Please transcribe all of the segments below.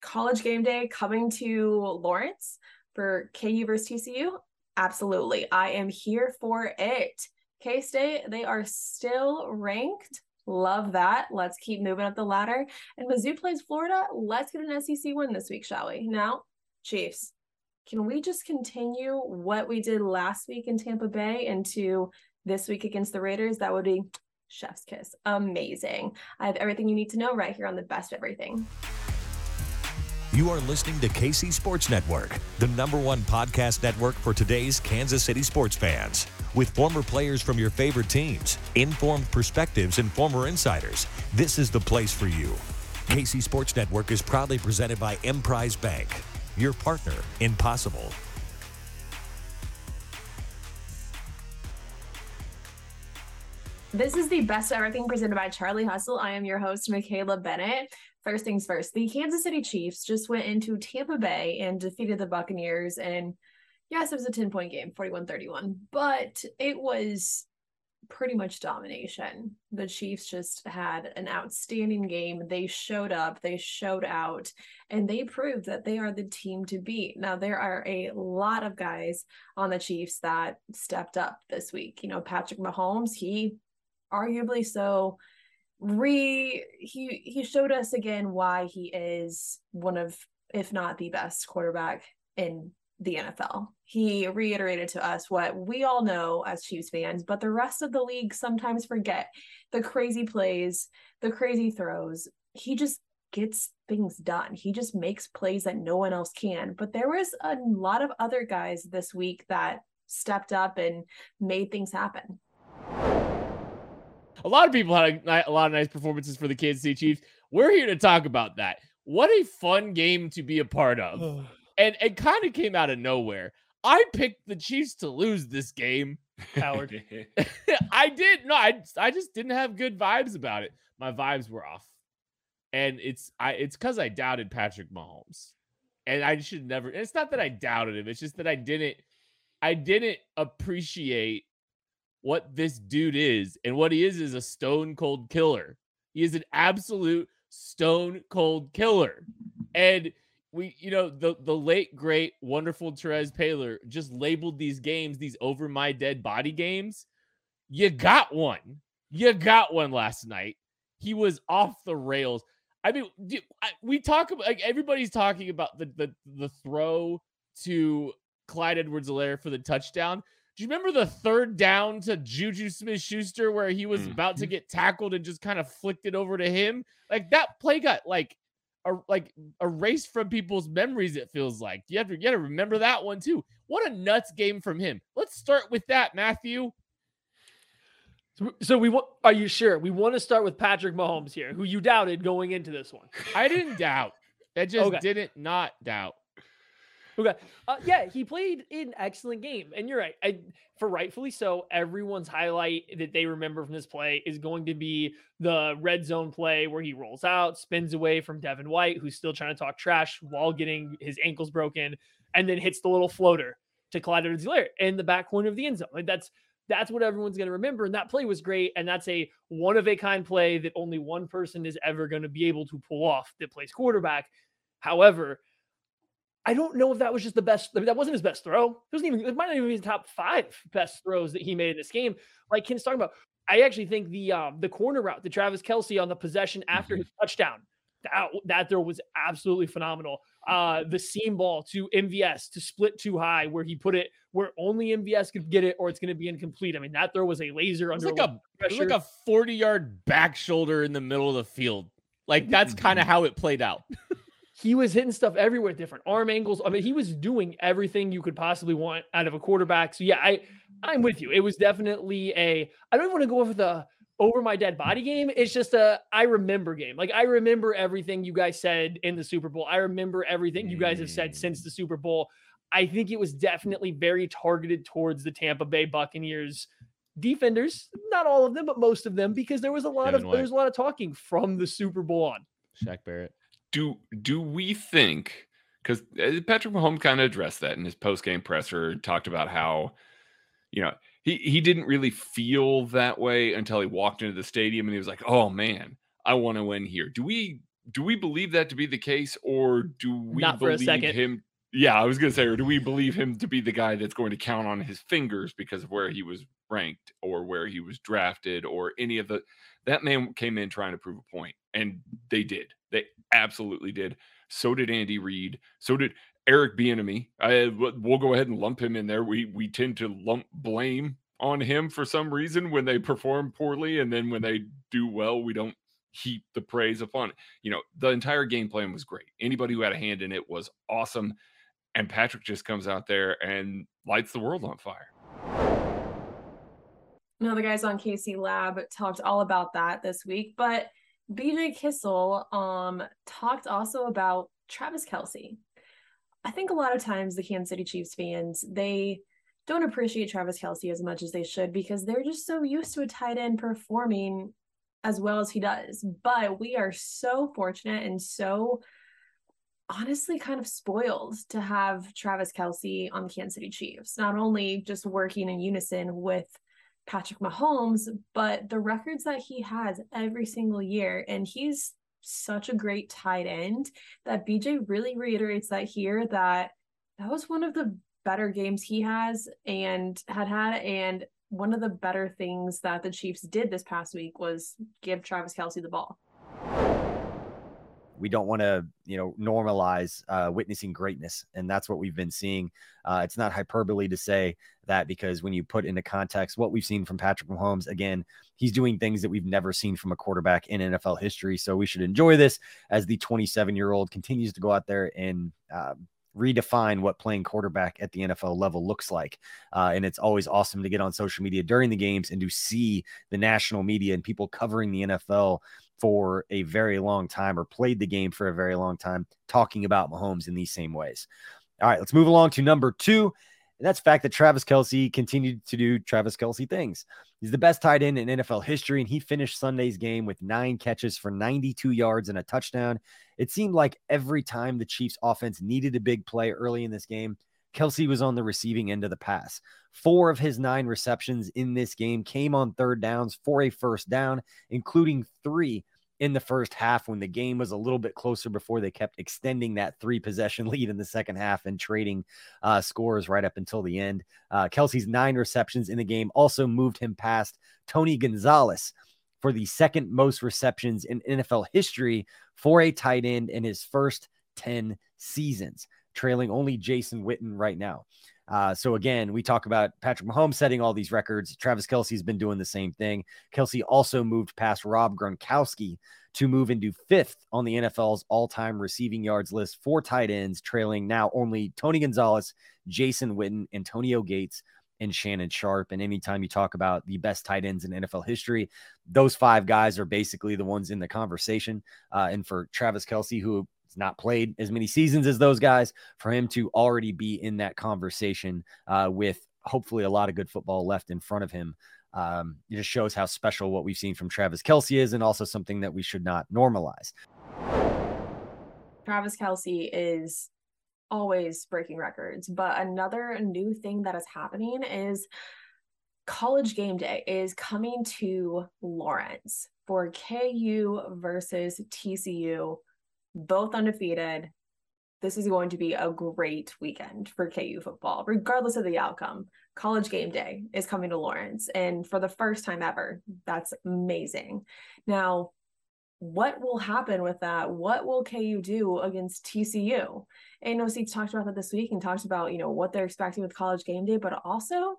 college game day coming to Lawrence for KU versus TCU? Absolutely. I am here for it. K State, they are still ranked. Love that. Let's keep moving up the ladder. And Mizzou plays Florida. Let's get an SEC win this week, shall we? Now, Chiefs, can we just continue what we did last week in Tampa Bay into this week against the Raiders? That would be chef's kiss. Amazing. I have everything you need to know right here on the best of everything. You are listening to KC Sports Network, the number one podcast network for today's Kansas City sports fans. With former players from your favorite teams, informed perspectives, and former insiders, this is the place for you. KC Sports Network is proudly presented by Emprise Bank, your partner in possible. This is the best everything presented by Charlie Hustle. I am your host, Michaela Bennett first things first, the Kansas City Chiefs just went into Tampa Bay and defeated the Buccaneers. And yes, it was a 10 point game, 41 31, but it was pretty much domination. The Chiefs just had an outstanding game. They showed up, they showed out, and they proved that they are the team to beat. Now, there are a lot of guys on the Chiefs that stepped up this week. You know, Patrick Mahomes, he arguably so re he he showed us again why he is one of if not the best quarterback in the NFL. He reiterated to us what we all know as Chiefs fans, but the rest of the league sometimes forget the crazy plays, the crazy throws. He just gets things done. He just makes plays that no one else can. But there was a lot of other guys this week that stepped up and made things happen a lot of people had a, a lot of nice performances for the Kansas City Chiefs. We're here to talk about that. What a fun game to be a part of. and it kind of came out of nowhere. I picked the Chiefs to lose this game. Howard. I did. No, I I just didn't have good vibes about it. My vibes were off. And it's I it's because I doubted Patrick Mahomes. And I should never it's not that I doubted him, it's just that I didn't I didn't appreciate what this dude is. And what he is is a stone cold killer. He is an absolute stone cold killer. And we, you know, the the late great wonderful Terez Paylor just labeled these games these over my dead body games. You got one. You got one last night. He was off the rails. I mean, we talk about like everybody's talking about the the the throw to Clyde Edwards-Helaire for the touchdown. Do you remember the third down to Juju Smith Schuster where he was mm-hmm. about to mm-hmm. get tackled and just kind of flicked it over to him? Like that play got like a, like erased from people's memories, it feels like. You have to, you have to remember that one too. What a nuts game from him. Let's start with that, Matthew. So, so we want are you sure? We want to start with Patrick Mahomes here, who you doubted going into this one. I didn't doubt. I just okay. didn't not doubt. Okay. Uh, yeah, he played an excellent game, and you're right. I, for rightfully so, everyone's highlight that they remember from this play is going to be the red zone play where he rolls out, spins away from Devin White, who's still trying to talk trash while getting his ankles broken, and then hits the little floater to Clyde edwards in the back corner of the end zone. Like that's that's what everyone's going to remember. And that play was great. And that's a one of a kind play that only one person is ever going to be able to pull off that plays quarterback. However, I don't know if that was just the best. That wasn't his best throw. It wasn't even. It might not even be his top five best throws that he made in this game. Like Ken's talking about, I actually think the um, the corner route the Travis Kelce on the possession after mm-hmm. his touchdown that that throw was absolutely phenomenal. Uh, the seam ball to MVS to split too high, where he put it where only MVS could get it, or it's going to be incomplete. I mean, that throw was a laser under like a, pressure. like a forty yard back shoulder in the middle of the field. Like that's kind of how it played out. he was hitting stuff everywhere, different arm angles. I mean, he was doing everything you could possibly want out of a quarterback. So yeah, I I'm with you. It was definitely a. I don't even want to go over the over my dead body game. It's just a I remember game. Like I remember everything you guys said in the Super Bowl. I remember everything you guys have said since the Super Bowl. I think it was definitely very targeted towards the Tampa Bay Buccaneers defenders, not all of them, but most of them, because there was a lot Devin of White. there was a lot of talking from the Super Bowl on. Shaq Barrett. Do do we think because uh, Patrick Mahomes kind of addressed that in his post game presser, talked about how you know he he didn't really feel that way until he walked into the stadium and he was like, "Oh man, I want to win here." Do we do we believe that to be the case, or do we Not believe him? Yeah, I was gonna say, or do we believe him to be the guy that's going to count on his fingers because of where he was ranked or where he was drafted or any of the that man came in trying to prove a point, and they did. Absolutely did. So did Andy Reid. So did Eric Bieniemy. I we'll go ahead and lump him in there. We we tend to lump blame on him for some reason when they perform poorly, and then when they do well, we don't heap the praise upon it. You know, the entire game plan was great. Anybody who had a hand in it was awesome. And Patrick just comes out there and lights the world on fire. Now, the guys on KC Lab talked all about that this week, but BJ Kissel um talked also about Travis Kelce. I think a lot of times the Kansas City Chiefs fans, they don't appreciate Travis Kelce as much as they should because they're just so used to a tight end performing as well as he does. But we are so fortunate and so honestly kind of spoiled to have Travis Kelce on the Kansas City Chiefs, not only just working in unison with Patrick Mahomes, but the records that he has every single year. And he's such a great tight end that BJ really reiterates that here that that was one of the better games he has and had had and one of the better things that the Chiefs did this past week was give Travis Kelce the ball we don't want to you know normalize uh, witnessing greatness and that's what we've been seeing. Uh, it's not hyperbole to say that because when you put into context what we've seen from patrick mahomes again he's doing things that we've never seen from a quarterback in nfl history so we should enjoy this as the 27 year old continues to go out there and uh, redefine what playing quarterback at the NFL level looks like. Uh, and it's always awesome to get on social media during the games and to see the national media and people covering the NFL for a very long time or played the game for a very long time talking about Mahomes in these same ways. All right, let's move along to number two. And that's the fact that Travis Kelce continued to do Travis Kelce things. He's the best tight end in NFL history, and he finished Sunday's game with nine catches for 92 yards and a touchdown. It seemed like every time the Chiefs offense needed a big play early in this game, Kelce was on the receiving end of the pass. Four of his nine receptions in this game came on third downs for a first down, including three in the first half when the game was a little bit closer before they kept extending that three possession lead in the second half and trading uh, scores right up until the end. Uh, Kelce's nine receptions in the game also moved him past Tony Gonzalez for the second most receptions in NFL history for a tight end in his first 10 seasons trailing only Jason Witten right now. Uh, so again, we talk about Patrick Mahomes setting all these records. Travis Kelce's been doing the same thing. Kelce also moved past Rob Gronkowski to move into fifth on the NFL's all-time receiving yards list for tight ends, trailing now only Tony Gonzalez, Jason Witten, Antonio Gates, and Shannon Sharpe. And anytime you talk about the best tight ends in NFL history, those five guys are basically the ones in the conversation. Uh, and for Travis Kelce, who He's not played as many seasons as those guys. For him to already be in that conversation uh, with hopefully a lot of good football left in front of him, um, it just shows how special what we've seen from Travis Kelce is, and also something that we should not normalize. Travis Kelce is always breaking records, but another new thing that is happening is college game day is coming to Lawrence for KU versus TCU both undefeated. This is going to be a great weekend for KU football, regardless of the outcome. College game day is coming to Lawrence, and for the first time ever, that's amazing. Now, what will happen with that? What will KU do against TCU? And talked about that this week and talked about, you know, what they're expecting with college game day, but also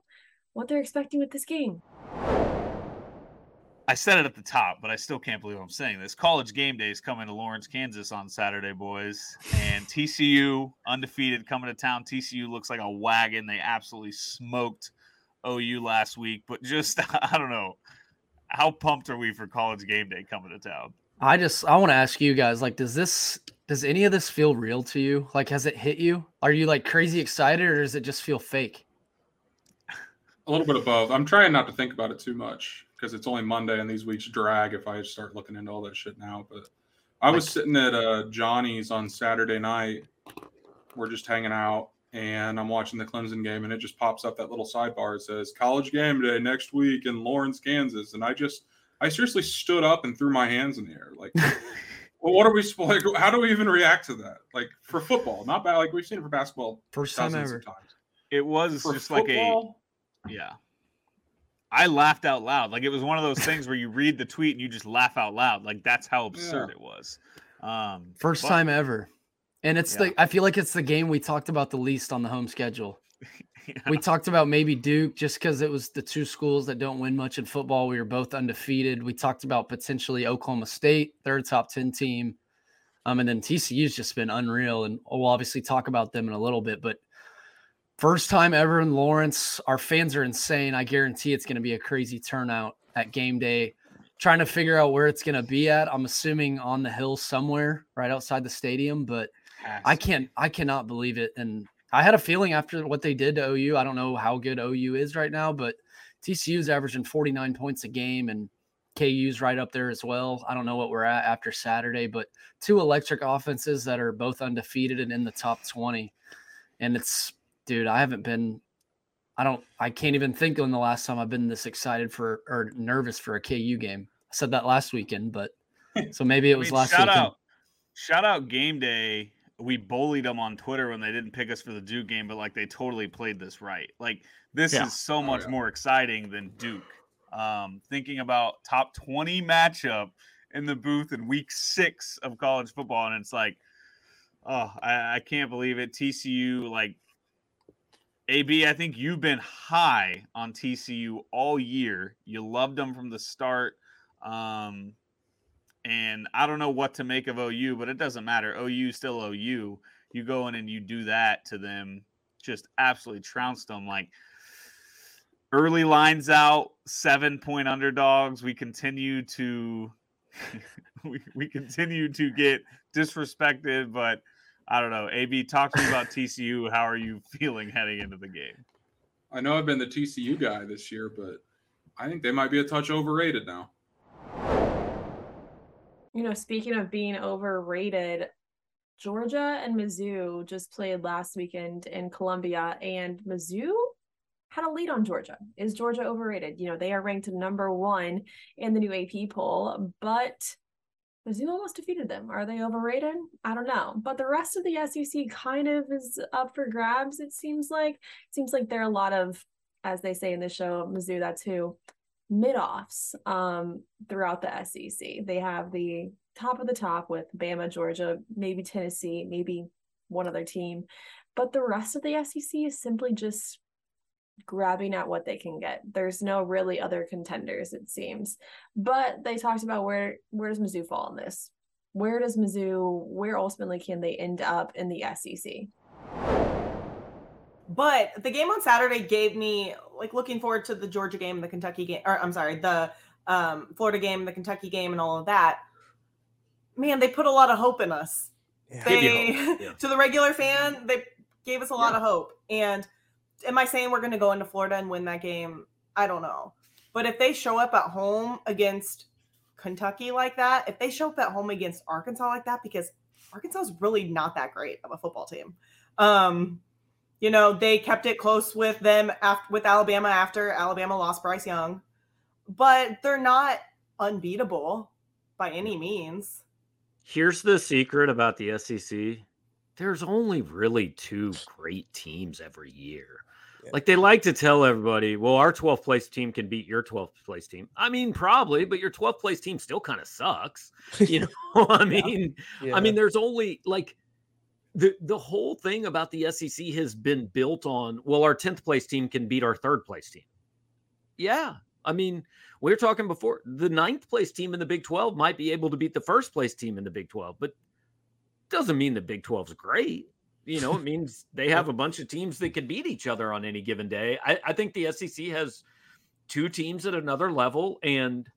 what they're expecting with this game. I said it at the top, but I still can't believe I'm saying this. College game day is coming to Lawrence, Kansas on Saturday, boys. And TCU undefeated coming to town. TCU looks like a wagon. They absolutely smoked OU last week, but just I don't know. How pumped are we for college game day coming to town? I just I want to ask you guys like does this does any of this feel real to you? Like has it hit you? Are you like crazy excited or does it just feel fake? A little bit of both. I'm trying not to think about it too much because it's only Monday and these weeks drag if I start looking into all that shit now. But I was sitting at uh, Johnny's on Saturday night. We're just hanging out and I'm watching the Clemson game and it just pops up that little sidebar. It says college game day next week in Lawrence, Kansas. And I just, I seriously stood up and threw my hands in the air. Like, well, what are we supposed like? How do we even react to that? Like for football, not bad. Like we've seen it for basketball. First time ever. Times. It was For just football, like a yeah. I laughed out loud. Like it was one of those things where you read the tweet and you just laugh out loud. Like that's how absurd Yeah. it was. Um, First but- time ever. And it's Yeah. the I feel like it's the game we talked about the least on the home schedule. yeah. We talked about maybe Duke just because it was the two schools that don't win much in football. We were both undefeated. We talked about potentially Oklahoma State, third top 10 team. Um, and then TCU's just been unreal. And we'll obviously talk about them in a little bit. But first time ever in Lawrence. Our fans are insane. I guarantee it's going to be a crazy turnout at game day. Trying to figure out where it's going to be at. I'm assuming on the hill somewhere right outside the stadium. But I can't I cannot believe it. And I had a feeling after what they did to OU. I don't know how good OU is right now, but TCU's averaging 49 points a game and KU's right up there as well. I don't know what we're at after Saturday, but two electric offenses that are both undefeated and in the top 20. And it's dude, I haven't been I don't I can't even think on the last time I've been this excited for or nervous for a KU game. I said that last weekend, but so maybe it I was mean, last shout weekend. out, shout out game day. We bullied them on Twitter when they didn't pick us for the Duke game, but like they totally played this right. Like this Yeah. is so Oh, much yeah. more exciting than Duke. Um, thinking about top 20 matchup in the booth in week six of college football, and it's like, oh, I, I can't believe it. TCU, like AB, I think you've been high on TCU all year. You loved them from the start. Um, and I don't know what to make of OU, but it doesn't matter. OU still OU. You go in and you do that to them, just absolutely trounced them. Like early lines out, seven point underdogs. We continue to we, we continue to get disrespected, but I don't know. AB, talk to me about TCU. How are you feeling heading into the game? I know I've been the TCU guy this year, but I think they might be a touch overrated now. You know, speaking of being overrated, Georgia and Mizzou just played last weekend in Columbia, and Mizzou had a lead on Georgia. Is Georgia overrated? You know, they are ranked number one in the new AP poll, but Mizzou almost defeated them. Are they overrated? I don't know. But the rest of the SEC kind of is up for grabs, it seems like. It seems like there are a lot of, as they say in the show, Mizzou, that's who, mid-offs um, throughout the SEC. They have the top of the top with Bama, Georgia, maybe Tennessee, maybe one other team. But the rest of the SEC is simply just grabbing at what they can get. There's no really other contenders, it seems. But they talked about where where does Mizzou fall in this? Where does Mizzou, where ultimately can they end up in the SEC? But the game on Saturday gave me like looking forward to the Georgia game, the Kentucky game, or I'm sorry, the um, Florida game, the Kentucky game, and all of that. Man, they put a lot of hope in us. They to the regular fan, they gave us a lot of hope. And am I saying we're going to go into Florida and win that game? I don't know. But if they show up at home against Kentucky like that, if they show up at home against Arkansas like that, because Arkansas is really not that great of a football team. Um, you know, they kept it close with them after with Alabama after Alabama lost Bryce Young, but they're not unbeatable by any means. Here's the secret about the SEC. There's only really two great teams every year. Like they like to tell everybody, well, our 12th place team can beat your 12th place team. I mean, probably, but your 12th place team still kind of sucks. You know, I mean, Yeah. I mean, there's only like the the whole thing about the SEC has been built on, well, our 10th place team can beat our third place team. Yeah. I mean, we were talking before the ninth place team in the Big 12 might be able to beat the first place team in the Big 12, but doesn't mean the Big 12 is great. You know, it means they have a bunch of teams that can beat each other on any given day. I, I think the SEC has two teams at another level, and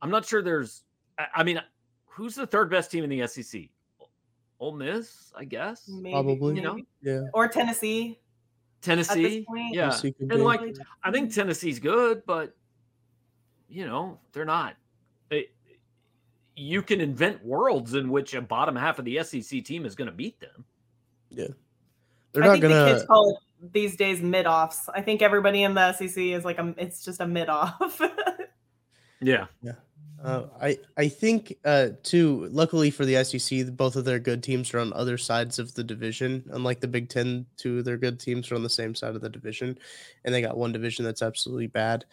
I'm not sure there's. I, I mean, who's the third best team in the SEC? Ole Miss, I guess. Maybe, Probably. You know. Yeah. Or Tennessee. Tennessee. point. Yeah, Tennessee could and be. like I think mm-hmm. Tennessee's good, but you know they're not. They, you can invent worlds in which a bottom half of the SEC team is going to beat them. Yeah. They're I not think the gonna. kids call it these days mid offs. I think everybody in the SEC is like a. It's just a mid off. Yeah. Yeah. Uh, I I think uh, too. Luckily for the SEC, both of their good teams are on other sides of the division. Unlike the Big Ten, two of their good teams are on the same side of the division, and they got one division that's absolutely bad.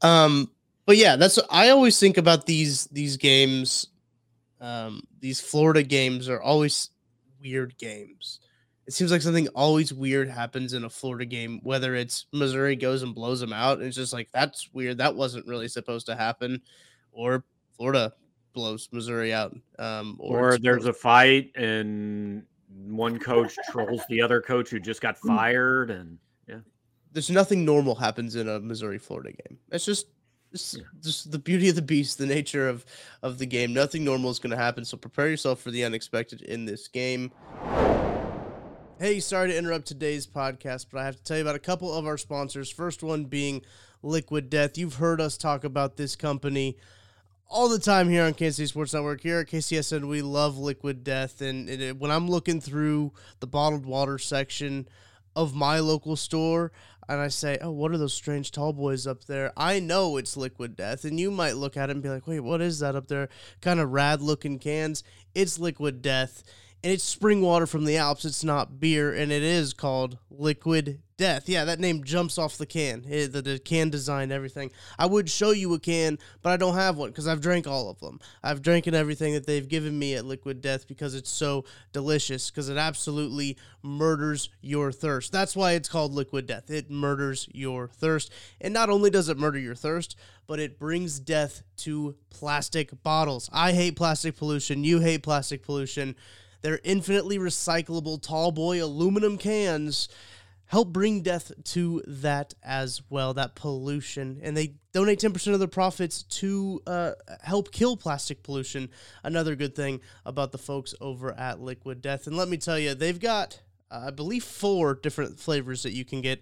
Um, but yeah, that's I always think about these these games. Um, these Florida games are always weird games. It seems like something always weird happens in a Florida game, whether it's Missouri goes and blows them out. And it's just like that's weird. That wasn't really supposed to happen, or Florida blows Missouri out. Um, Or it's there's a fight and one coach trolls the other coach who just got fired, and yeah. there's nothing normal happens in a Missouri Florida game. It's just it's just the beauty of the beast, the nature of of the game. Nothing normal is going to happen. So prepare yourself for the unexpected in this game. Hey, sorry to interrupt today's podcast, but I have to tell you about a couple of our sponsors. First one being Liquid Death. You've heard us talk about this company all the time here on Kansas City Sports Network. Here at KCSN, we love Liquid Death, and it, when I'm looking through the bottled water section of my local store, and I say, "Oh, what are those strange tall boys up there?" I know it's Liquid Death, and you might look at it and be like, "Wait, what is that up there?" Kind of rad looking cans. It's Liquid Death, and it's spring water from the Alps. It's not beer, and it is called Liquid Death. Yeah, that name jumps off the can. Eh, the, the can design, everything. I would show you a can, but I don't have one because I've drank all of them. I've drinking everything that they've given me at Liquid Death because it's so delicious. Because it absolutely murders your thirst. That's why it's called Liquid Death. It murders your thirst, and not only does it murder your thirst, but it brings death to plastic bottles. I hate plastic pollution. You hate plastic pollution. They're infinitely recyclable tall boy aluminum cans help bring death to that as well, that pollution. And they donate 10% of their profits to uh, help kill plastic pollution. Another good thing about the folks over at Liquid Death. And let me tell you, they've got, uh, I believe, four different flavors that you can get.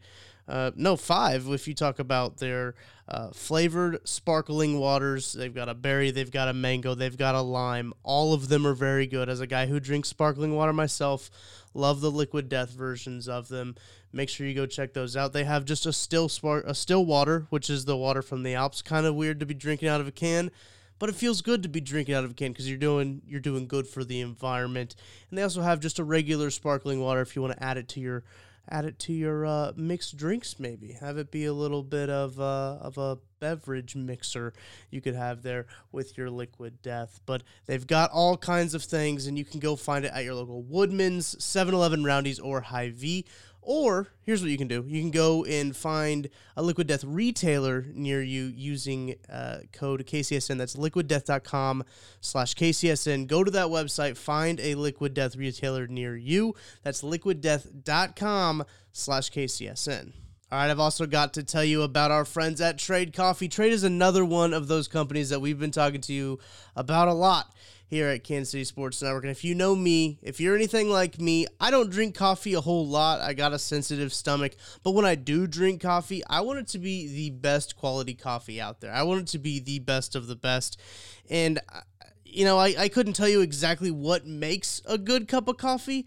Uh, no, five if you talk about their uh, flavored sparkling waters. They've got a berry, they've got a mango, they've got a lime. All of them are very good. As a guy who drinks sparkling water myself, love the liquid death versions of them. Make sure you go check those out. They have just a still spark, a still water, which is the water from the Alps. Kind of weird to be drinking out of a can, but it feels good to be drinking out of a can because you're doing you're doing good for the environment. And they also have just a regular sparkling water if you want to add it to your add it to your uh, mixed drinks maybe. Have it be a little bit of uh, of a beverage mixer you could have there with your liquid death. But they've got all kinds of things and you can go find it at your local woodman's 7-eleven Roundy's or Hy-Vee or here's what you can do. You can go and find a liquid death retailer near you using uh, code kcsn that's liquiddeath.com slash kcsn go to that website find a liquid death retailer near you. That's liquiddeath.com slash kcsn all right, I've also got to tell you about our friends at Trade Coffee. Trade is another one of those companies that we've been talking to you about a lot here at Kansas City Sports Network. And if you know me, if you're anything like me, I don't drink coffee a whole lot. I got a sensitive stomach. But when I do drink coffee, I want it to be the best quality coffee out there. I want it to be the best of the best. And, uh, you know, I, I couldn't tell you exactly what makes a good cup of coffee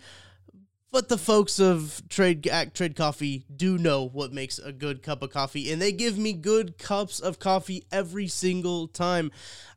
But the folks of Trade Trade Coffee do know what makes a good cup of coffee, and they give me good cups of coffee every single time.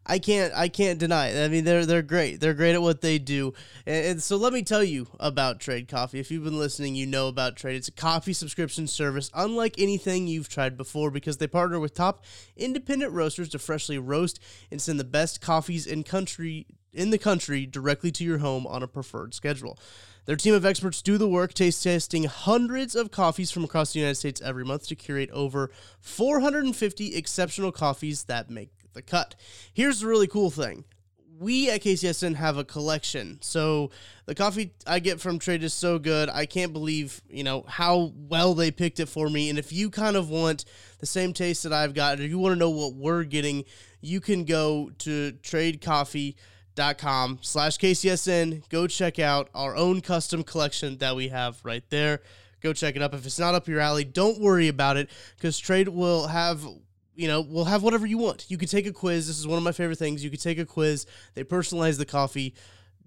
I can't I can't deny it. I mean they're they're great. They're great at what they do. And, and, so let me tell you about Trade Coffee. If you've been listening, you know about Trade. It's a coffee subscription service unlike anything you've tried before because they partner with top independent roasters to freshly roast and send the best coffees in country in the country directly to your home on a preferred schedule. Their team of experts do the work, taste testing hundreds of coffees from across the United States every month to curate over 450 exceptional coffees that make the cut. Here's the really cool thing. We at KCSN have a collection. So the coffee I get from Trade is so good. I can't believe, you know, how well they picked it for me. And if you kind of want the same taste that I've got, or you want to know what we're getting, you can go to Trade Coffee dot com slash KCSN. Go check out our own custom collection that we have right there. Go check it up. If it's not up your alley, don't worry about it because Trade will have you know, we'll have whatever you want. You can take a quiz. This is one of my favorite things. You can take a quiz. They personalize the coffee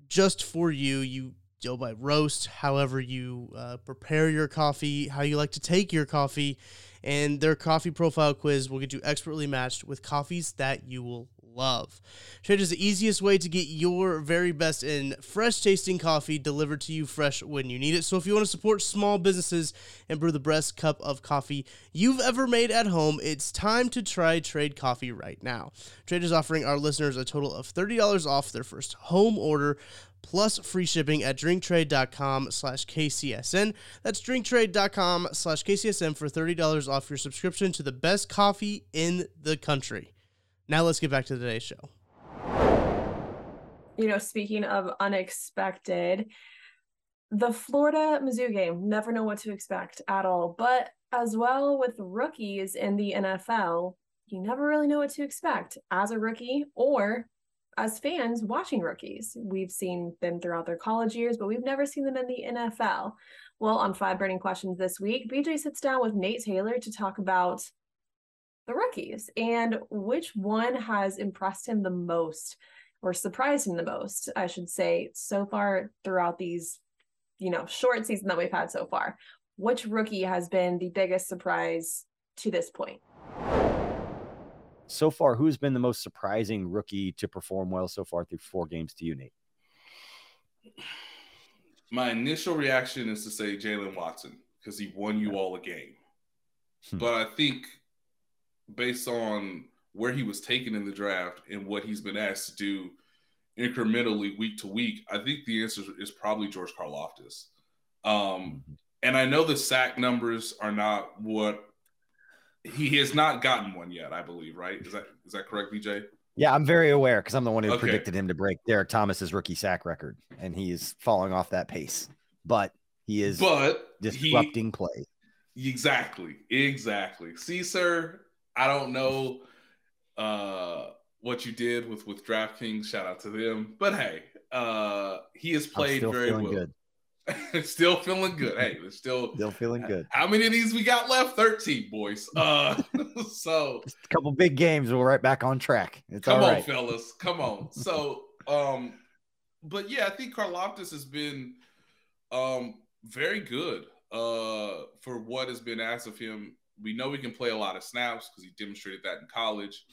just for you. You go by roast, however you uh, prepare your coffee, how you like to take your coffee, and their coffee profile quiz will get you expertly matched with coffees that you will love. Trade is the easiest way to get your very best in fresh tasting coffee delivered to you fresh when you need it. So if you want to support small businesses and brew the best cup of coffee you've ever made at home, it's time to try Trade Coffee right now. Trade is offering our listeners a total of $30 off their first home order plus free shipping at drinktrade.com slash KCSN. That's drinktrade.com slash KCSN for $30 off your subscription to the best coffee in the country. Now let's get back to today's show. You know, speaking of unexpected, the Florida Mizzou game, never know what to expect at all. But as well with rookies in the NFL, you never really know what to expect as a rookie or as fans watching rookies. We've seen them throughout their college years, but we've never seen them in the NFL. Well, on Five Burning Questions this week, BJ sits down with Nate Taylor to talk about the rookies and which one has impressed him the most or surprised him the most, I should say, so far throughout these, you know, short season that we've had so far. Which rookie has been the biggest surprise to this point? So far, who's been the most surprising rookie to perform well so far through four games to you, Nate? My initial reaction is to say Jaylen Watson because he won you all a game. Hmm. But I think based on where he was taken in the draft and what he's been asked to do incrementally week to week, I think the answer is probably George Karlaftis. Um, and I know the sack numbers are not what he has not gotten one yet. I believe, right? Is that is that correct, BJ? Yeah, I'm very aware because I'm the one who okay. predicted him to break Derrick Thomas's rookie sack record, and he is falling off that pace. But he is but disrupting he, play. Exactly, exactly. See, sir, I don't know uh, what you did with with DraftKings. Shout out to them. But hey, uh, he has played very well. Good. still feeling good. Hey, it's still still feeling good. How many of these we got left? Thirteen, boys. Uh, so Just a couple big games. We're right back on track. It's come on, right. fellas. Come on. So, um, but yeah, I think Karlaftis has been um very good uh for what has been asked of him we know he can play a lot of snaps because he demonstrated that in college.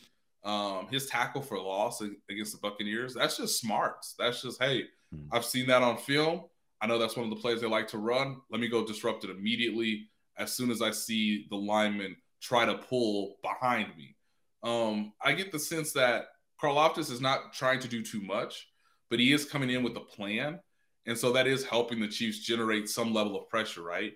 Um, his tackle for loss against the Buccaneers, that's just smarts. That's just, hey, hmm. I've seen that on film. I know that's one of the plays they like to run. Let me go disrupt it immediately as soon as I see the lineman try to pull behind me. Um, I get the sense that Karlaftis is not trying to do too much, but he is coming in with a plan. And so that is helping the Chiefs generate some level of pressure, right?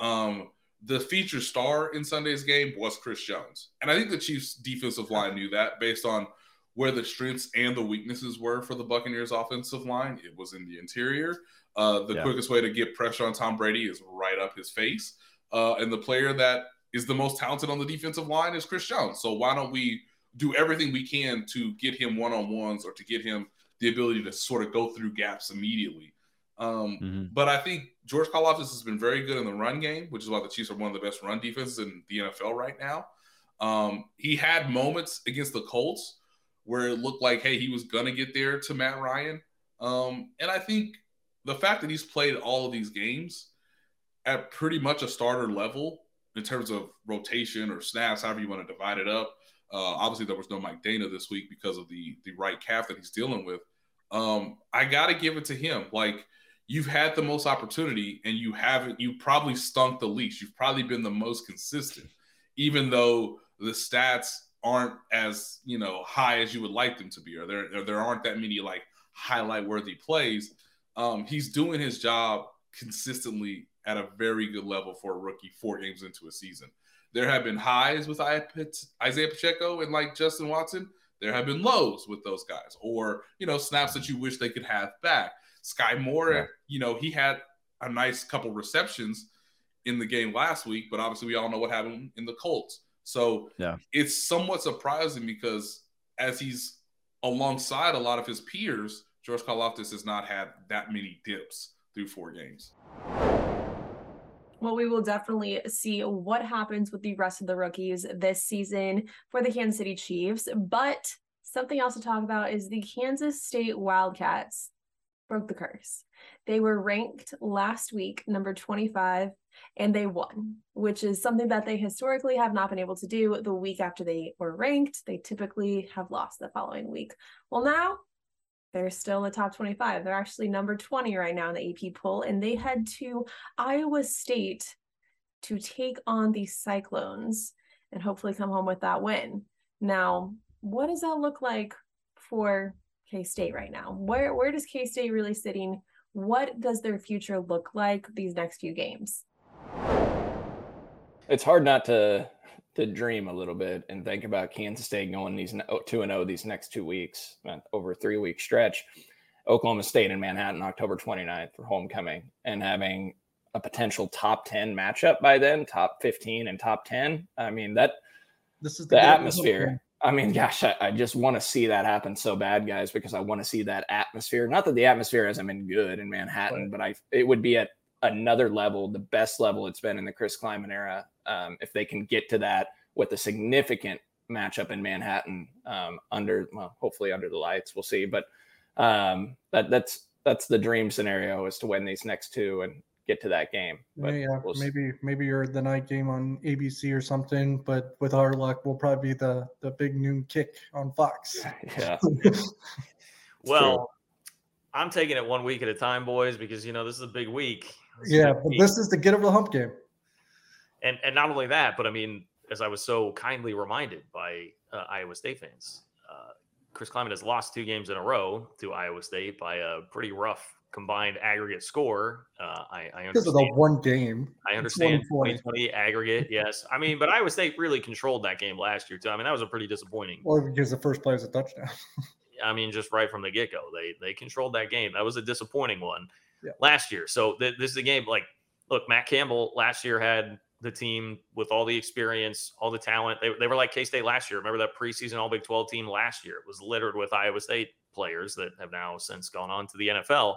Um, the feature star in Sunday's game was Chris Jones. And I think the Chiefs defensive line knew that based on where the strengths and the weaknesses were for the Buccaneers offensive line. It was in the interior. Uh, the yeah. quickest way to get pressure on Tom Brady is right up his face. Uh, and the player that is the most talented on the defensive line is Chris Jones. So why don't we do everything we can to get him one on ones or to get him the ability to sort of go through gaps immediately? Um, mm-hmm. But I think George Karlaftis has been very good in the run game, which is why the Chiefs are one of the best run defenses in the NFL right now. Um, he had moments against the Colts where it looked like, hey, he was going to get there to Matt Ryan. Um, and I think the fact that he's played all of these games at pretty much a starter level in terms of rotation or snaps, however you want to divide it up. Uh, obviously, there was no Mike Danna this week because of the the right calf that he's dealing with. Um, I got to give it to him. Like you've had the most opportunity, and you haven't. You probably stunk the least. You've probably been the most consistent, even though the stats aren't as you know high as you would like them to be, or there or there aren't that many like highlight worthy plays. Um, he's doing his job consistently at a very good level for a rookie four games into a season. There have been highs with Isaiah Pacheco and like Justin Watson. There have been lows with those guys, or you know, snaps that you wish they could have back. Sky Moore, yeah. you know, he had a nice couple receptions in the game last week, but obviously we all know what happened in the Colts. So yeah, it's somewhat surprising because as he's alongside a lot of his peers, George Karlaftis has not had that many dips through four games. Well, we will definitely see what happens with the rest of the rookies this season for the Kansas City Chiefs. But something else to talk about is the Kansas State Wildcats broke the curse. They were ranked last week, number 25, and they won, which is something that they historically have not been able to do the week after they were ranked. They typically have lost the following week. Well, now they're still in the top 25. They're actually number 20 right now in the AP poll, and they head to Iowa State to take on the Cyclones and hopefully come home with that win. Now, what does that look like for K State right now? Where where does K State really sitting? What does their future look like these next few games? It's hard not to to dream a little bit and think about Kansas State going these oh, two and zero oh these next two weeks uh, over a three week stretch. Oklahoma State in Manhattan, October 29th for homecoming, and having a potential top 10 matchup by then, top 15 and top 10. I mean, that this is the, the atmosphere. I mean, gosh, I, I just want to see that happen so bad, guys, because I want to see that atmosphere. Not that the atmosphere hasn't been good in Manhattan, right. but I it would be at another level, the best level it's been in the Chris Klieman era. Um, if they can get to that with a significant matchup in Manhattan um, under, well, hopefully under the lights, we'll see. But um, that that's that's the dream scenario is to win these next two and get to that game. But yeah, we'll maybe maybe you're the night game on ABC or something, but with our luck, we'll probably be the the big noon kick on Fox. Yeah. well, I'm taking it one week at a time, boys, because you know this is a big week. This yeah, but week. this is the get over the hump game. And and not only that, but I mean, as I was so kindly reminded by uh, Iowa State fans, uh, Chris Klieman has lost two games in a row to Iowa State by a pretty rough combined aggregate score. Uh, I, I understand. Because of the one game. I understand 2020 aggregate, yes. I mean, but Iowa State really controlled that game last year, too. I mean, that was a pretty disappointing. Well, because the first play was a touchdown. I mean, just right from the get go, they they controlled that game. That was a disappointing one yeah. last year. So th- this is a game like, look, Matt Campbell last year had the team with all the experience, all the talent. They, they were like K State last year. Remember that preseason All Big 12 team last year? It was littered with Iowa State players that have now since gone on to the NFL.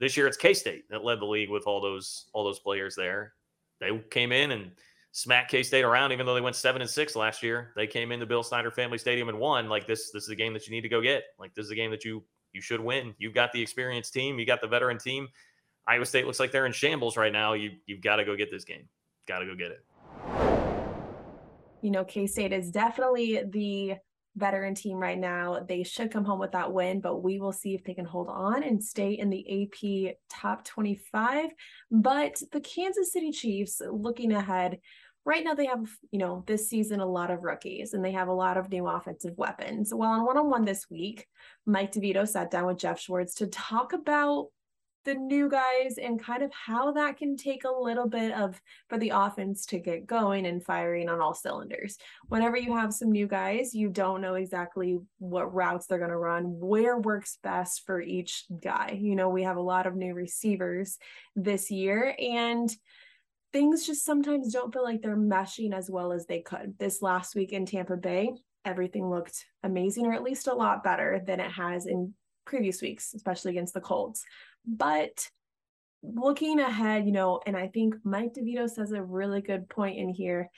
This year it's K State that led the league with all those all those players there. They came in and smacked K State around, even though they went seven and six last year. They came into Bill Snyder Family Stadium and won. Like this, this is a game that you need to go get. Like this is a game that you you should win. You've got the experienced team, you got the veteran team. Iowa State looks like they're in shambles right now. You you've got to go get this game. Got to go get it. You know, K State is definitely the veteran team right now. They should come home with that win, but we will see if they can hold on and stay in the AP top 25. But the Kansas City Chiefs, looking ahead, right now they have, you know, this season a lot of rookies and they have a lot of new offensive weapons. Well, on one on one this week, Mike DeVito sat down with Geoff Schwartz to talk about the new guys and kind of how that can take a little bit of for the offense to get going and firing on all cylinders. Whenever you have some new guys, you don't know exactly what routes they're going to run, where works best for each guy. You know, we have a lot of new receivers this year and things just sometimes don't feel like they're meshing as well as they could. This last week in Tampa Bay, everything looked amazing or at least a lot better than it has in previous weeks, especially against the Colts. But looking ahead, you know, and I think Mike DeVito says a really good point in here.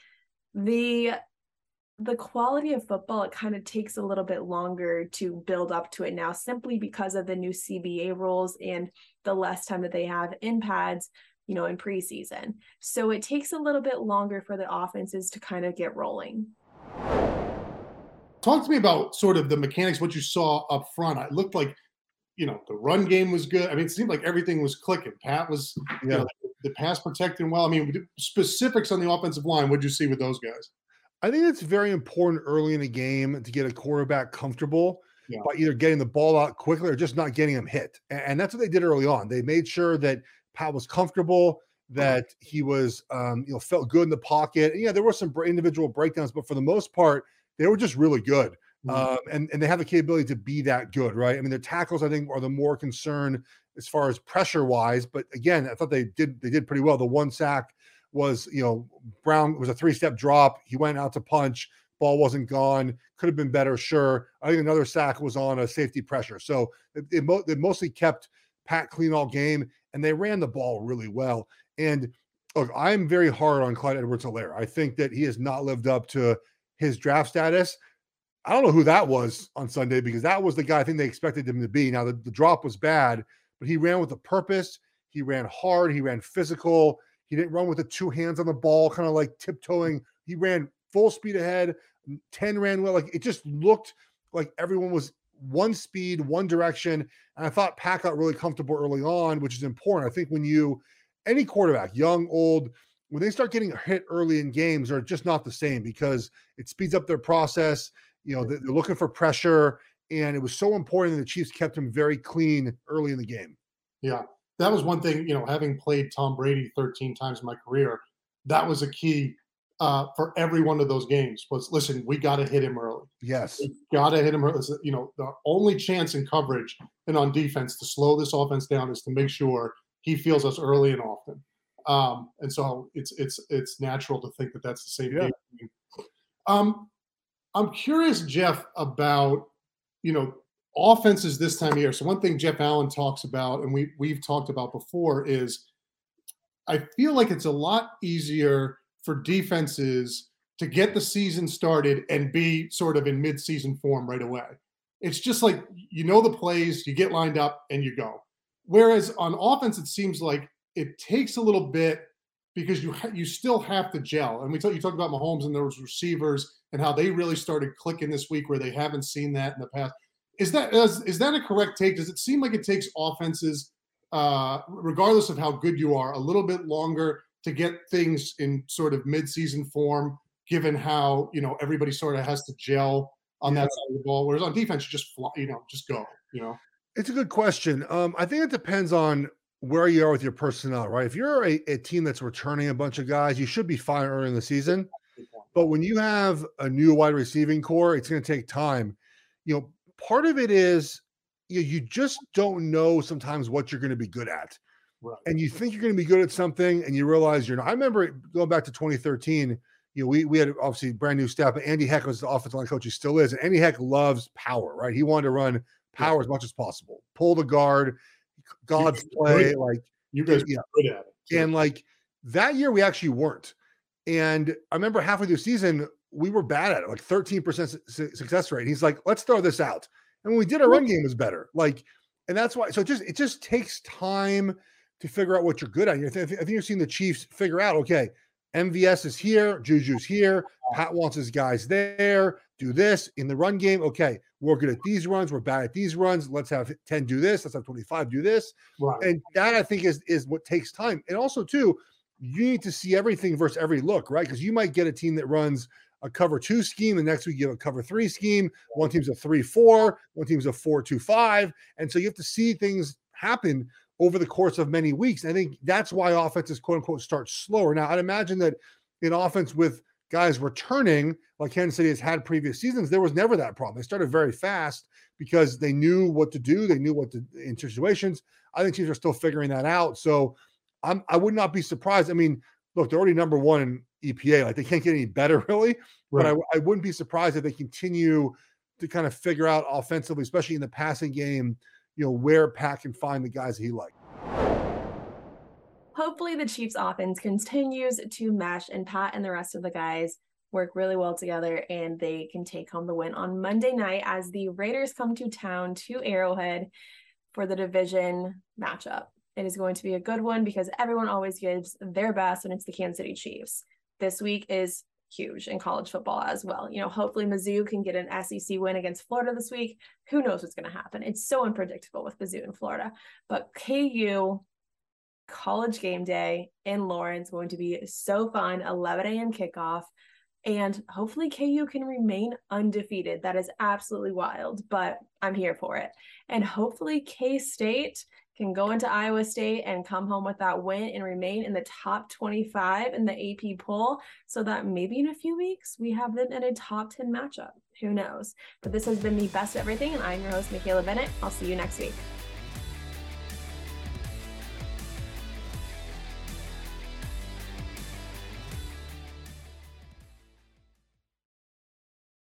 The the quality of football, it kind of takes a little bit longer to build up to it now, simply because of the new CBA rules and the less time that they have in pads, you know, in preseason. So it takes a little bit longer for the offenses to kind of get rolling. Talk to me about sort of the mechanics, what you saw up front. It looked like, you know, the run game was good. I mean, it seemed like everything was clicking. Pat was, you know, the pass protecting well. I mean, specifics on the offensive line. What did you see with those guys? I think it's very important early in the game to get a quarterback comfortable Yeah. by either getting the ball out quickly or just not getting him hit. And that's what they did early on. They made sure that Pat was comfortable, that he was, um, you know, felt good in the pocket. And yeah, there were some individual breakdowns, but for the most part, they were just really good. Um, and, and they have the capability to be that good, right? I mean, their tackles, I think, are the more concern as far as pressure wise. But again, I thought they did they did pretty well. The one sack was, you know, Brown was a three step drop. He went out to punch. Ball wasn't gone. Could have been better, sure. I think another sack was on a safety pressure. So mo- they mostly kept Pat clean all game, and they ran the ball really well. And look, I'm very hard on Clyde Edwards Helaire. I think that he has not lived up to his draft status. I don't know who that was on Sunday because that was the guy I think they expected him to be. Now, the, the drop was bad, but he ran with a purpose. He ran hard. He ran physical. He didn't run with the two hands on the ball, kind of like tiptoeing. He ran full speed ahead. 10 ran well. Like it just looked like everyone was one speed, one direction. And I thought Pat got really comfortable early on, which is important. I think when you, any quarterback, young, old, when they start getting hit early in games, they're just not the same because it speeds up their process. You know, they're they're looking for pressure. And it was so important that the Chiefs kept him very clean early in the game. Yeah, that was one thing. You know, having played Tom Brady 13 times in my career, that was a key uh, for every one of those games. Was listen, we got to hit him early. Yes, got to hit him early. You know, the only chance in coverage and on defense to slow this offense down is to make sure he feels us early and often. Um, and so it's it's it's natural to think that that's the same game. Um, I'm curious, Geoff, about you know offenses this time of year. So one thing Jeff Allen talks about, and we we've talked about before, is I feel like it's a lot easier for defenses to get the season started and be sort of in mid-season form right away. It's just like you know the plays, you get lined up, and you go. Whereas on offense, it seems like it takes a little bit because you ha- you still have to gel. And we talk, you talked about Mahomes and those receivers and how they really started clicking this week, where they haven't seen that in the past. Is that is, is that a correct take? Does it seem like it takes offenses, uh, regardless of how good you are, a little bit longer to get things in sort of mid-season form, given how you know everybody sort of has to gel on that side of the ball. Whereas on defense, you just fly, you know, just go. You know. It's a good question. Um, I think it depends on where you are with your personnel, right? If you're a, a team that's returning a bunch of guys, you should be fine early in the season. But when you have a new wide receiving corps, it's going to take time. You know, part of it is you, you just don't know sometimes what you're going to be good at. Right. And you think you're going to be good at something and you realize you're not. I remember going back to 2013, you know, we, we had obviously brand new staff, but Andy Heck was the offensive line coach. He still is. And Andy Heck loves power, right? He wanted to run power as much as possible, pull the guard, God's play. Like You guys yeah. good at it. And like that year, we actually weren't. And I remember halfway through the season, we were bad at it, like 13% su- su- success rate. He's like, let's throw this out. And when we did, our run game was better. Like, and that's why. So it just it just takes time to figure out what you're good at. I think, I think you're seeing the Chiefs figure out, okay, MVS is here, Juju's here, Pat wants his guys there. Do this in the run game. Okay, we're good at these runs. We're bad at these runs. Let's have 10 do this. Let's have 25 do this. Right. And that I think is is what takes time. And also, too, you need to see everything versus every look, right? Because you might get a team that runs a cover two scheme, and next week you have a cover three scheme. One team's a three four, one team's a four two five, and so you have to see things happen over the course of many weeks. I think that's why offenses quote unquote start slower. Now, I'd imagine that in offense with guys returning, like Kansas City has had previous seasons, there was never that problem. They started very fast because they knew what to do, they knew what to in situations. I think teams are still figuring that out. So I'm I would not be surprised. I mean, look, they're already number one in EPA. Like they can't get any better, really. But I, I wouldn't be surprised if they continue to kind of figure out offensively, especially in the passing game, you know, where Pat can find the guys that he likes. Hopefully, the Chiefs' offense continues to mesh, and Pat and the rest of the guys work really well together and they can take home the win on Monday night as the Raiders come to town to Arrowhead for the division matchup. It is going to be a good one because everyone always gives their best when it's the Kansas City Chiefs. This week is huge in college football as well. You know, hopefully Mizzou can get an SEC win against Florida this week. Who knows what's going to happen? It's so unpredictable with Mizzou and Florida. But KU college game day in Lawrence going to be so fun. 11 a.m. kickoff. And hopefully KU can remain undefeated. That is absolutely wild, but I'm here for it. And hopefully K State can go into Iowa State and come home with that win and remain in the top 25 in the AP poll so that maybe in a few weeks we have them in a top 10 matchup. Who knows? But this has been the best of everything, and I'm your host, Michaela Bennett. I'll see you next week.